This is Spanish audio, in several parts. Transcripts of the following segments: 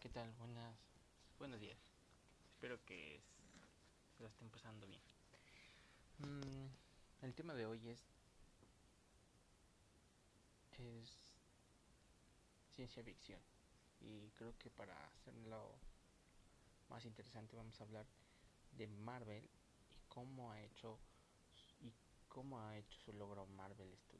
¿qué tal? Buenas, buenos días. Espero que se lo estén pasando bien. Mm, el tema de hoy es es ciencia ficción y creo que para hacerlo más interesante vamos a hablar de Marvel y cómo ha hecho y cómo ha hecho su logro Marvel Studios.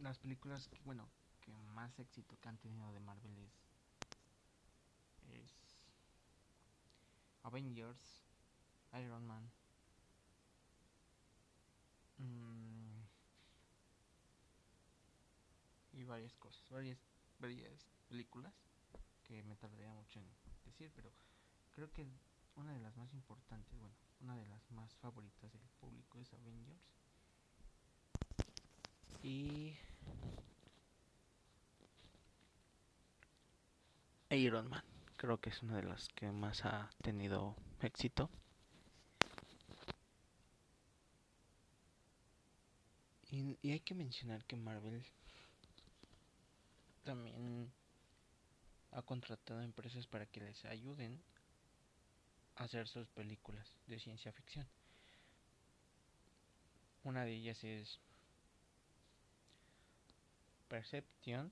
Las películas que, bueno, que más éxito que han tenido de Marvel es, es Avengers, Iron Man, mmm, y varias cosas, varias, varias películas que me tardaría mucho en decir, pero creo que una de las más importantes, bueno, una de las más favoritas del público es Avengers. Y Iron Man. Creo que es una de las que más ha tenido éxito. Y, y, hay que mencionar que Marvel también ha contratado empresas para que les ayuden a hacer sus películas de ciencia ficción. Una de ellas es Perception,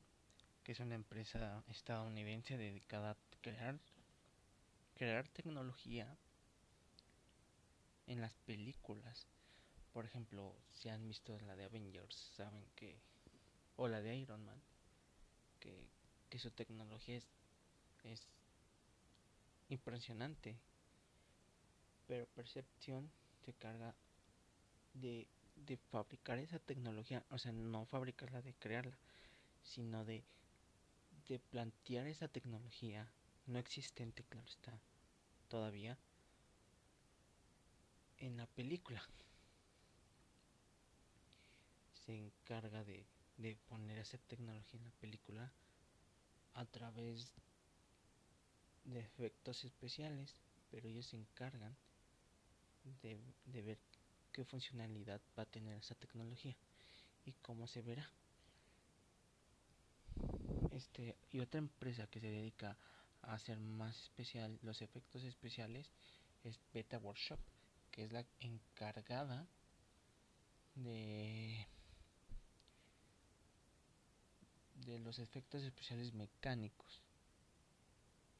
que es una empresa estadounidense dedicada a crear, crear tecnología en las películas. Por ejemplo, si han visto la de Avengers, saben que, o la de Iron Man, que, su tecnología es, es impresionante. Pero Perception se carga de, de fabricar esa tecnología, o sea, no fabricarla, de crearla, sino de de plantear esa tecnología no existente, claro está, todavía, en la película. Se encarga de, de poner esa tecnología en la película a través de efectos especiales, pero ellos se encargan de, de ver qué funcionalidad va a tener esa tecnología y cómo se verá. Este y otra empresa que se dedica a hacer más especial los efectos especiales es Beta Workshop que es la encargada de de los efectos especiales mecánicos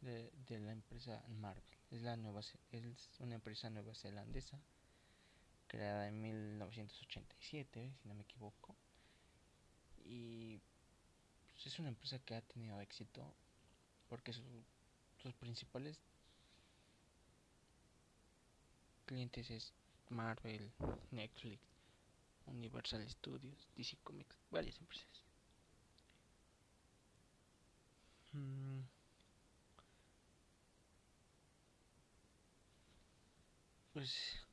de, de la empresa Marvel. Es la nueva es una empresa nueva zelandesa creada en 1987 si no me equivoco y pues, es una empresa que ha tenido éxito porque su, sus principales clientes es Marvel, Netflix, Universal Studios, DC Comics, varias empresas. Mm. Pues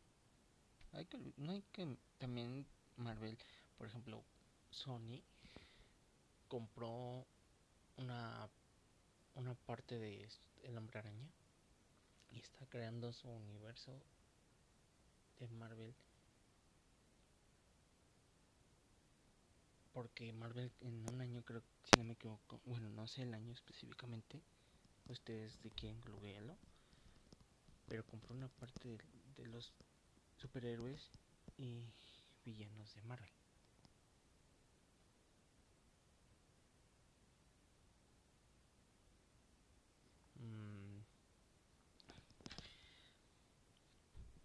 no hay que también Marvel, por ejemplo, Sony compró una, una parte de El Hombre Araña y está creando su universo de Marvel. Porque Marvel en un año creo, si no me equivoco, bueno, no sé el año específicamente, ustedes de quién googleenlo, pero compró una parte de los superhéroes y villanos de Marvel.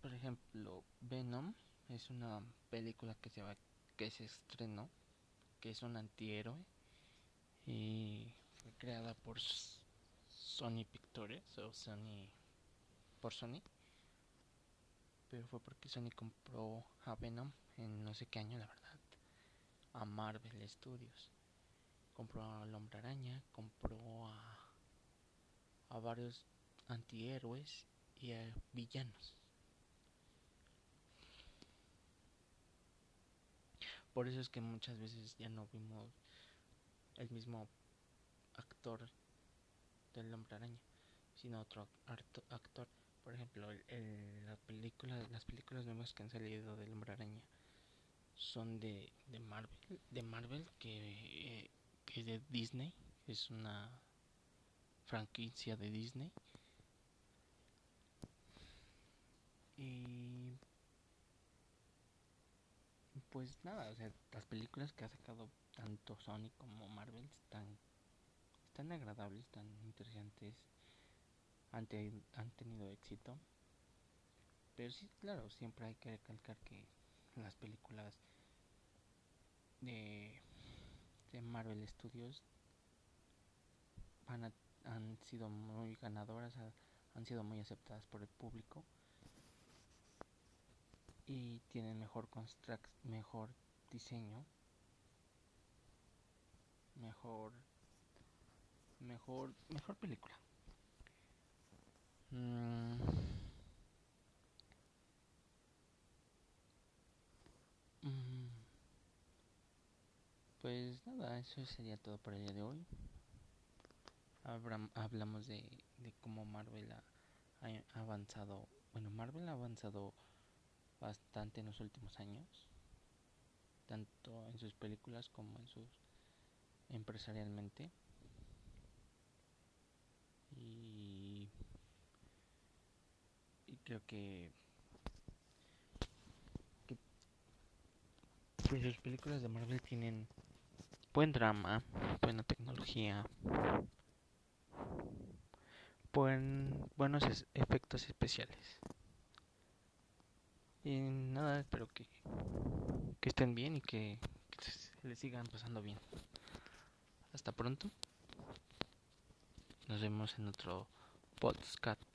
por ejemplo, Venom es una película que se va que se estrenó, que es un antihéroe y fue creada por Sony Pictures o Sony por Sony. Pero fue porque Sony compró a Venom en no sé qué año, la verdad, a Marvel Studios. Compró al Hombre Araña, compró a a varios antihéroes y a villanos. Por eso es que muchas veces ya no vimos el mismo actor del hombre araña, sino otro actor. Por ejemplo, el, la película, las películas nuevas que han salido del hombre araña son de, de Marvel, de Marvel que, que es de Disney, es una franquicia de Disney. Y pues nada, o sea, las películas que ha sacado tanto Sony como Marvel están, están agradables, están interesantes, han, han tenido éxito. Pero sí, claro, siempre hay que recalcar que las películas de, de Marvel Studios han, han sido muy ganadoras, han sido muy aceptadas por el público y tienen mejor construct, mejor diseño, mejor mejor mejor película. Mm. Mm. Pues nada, eso sería todo por el día de hoy. hablamos de, de cómo Marvel ha, ha avanzado. Bueno, Marvel ha avanzado bastante en los últimos años, tanto en sus películas como en sus empresarialmente. Y creo que, que, que sus películas de Marvel tienen buen drama, buena tecnología, buen, buenos efectos especiales. Y nada, espero que, que estén bien y que, les sigan pasando bien. Hasta pronto. Nos vemos en otro podcast.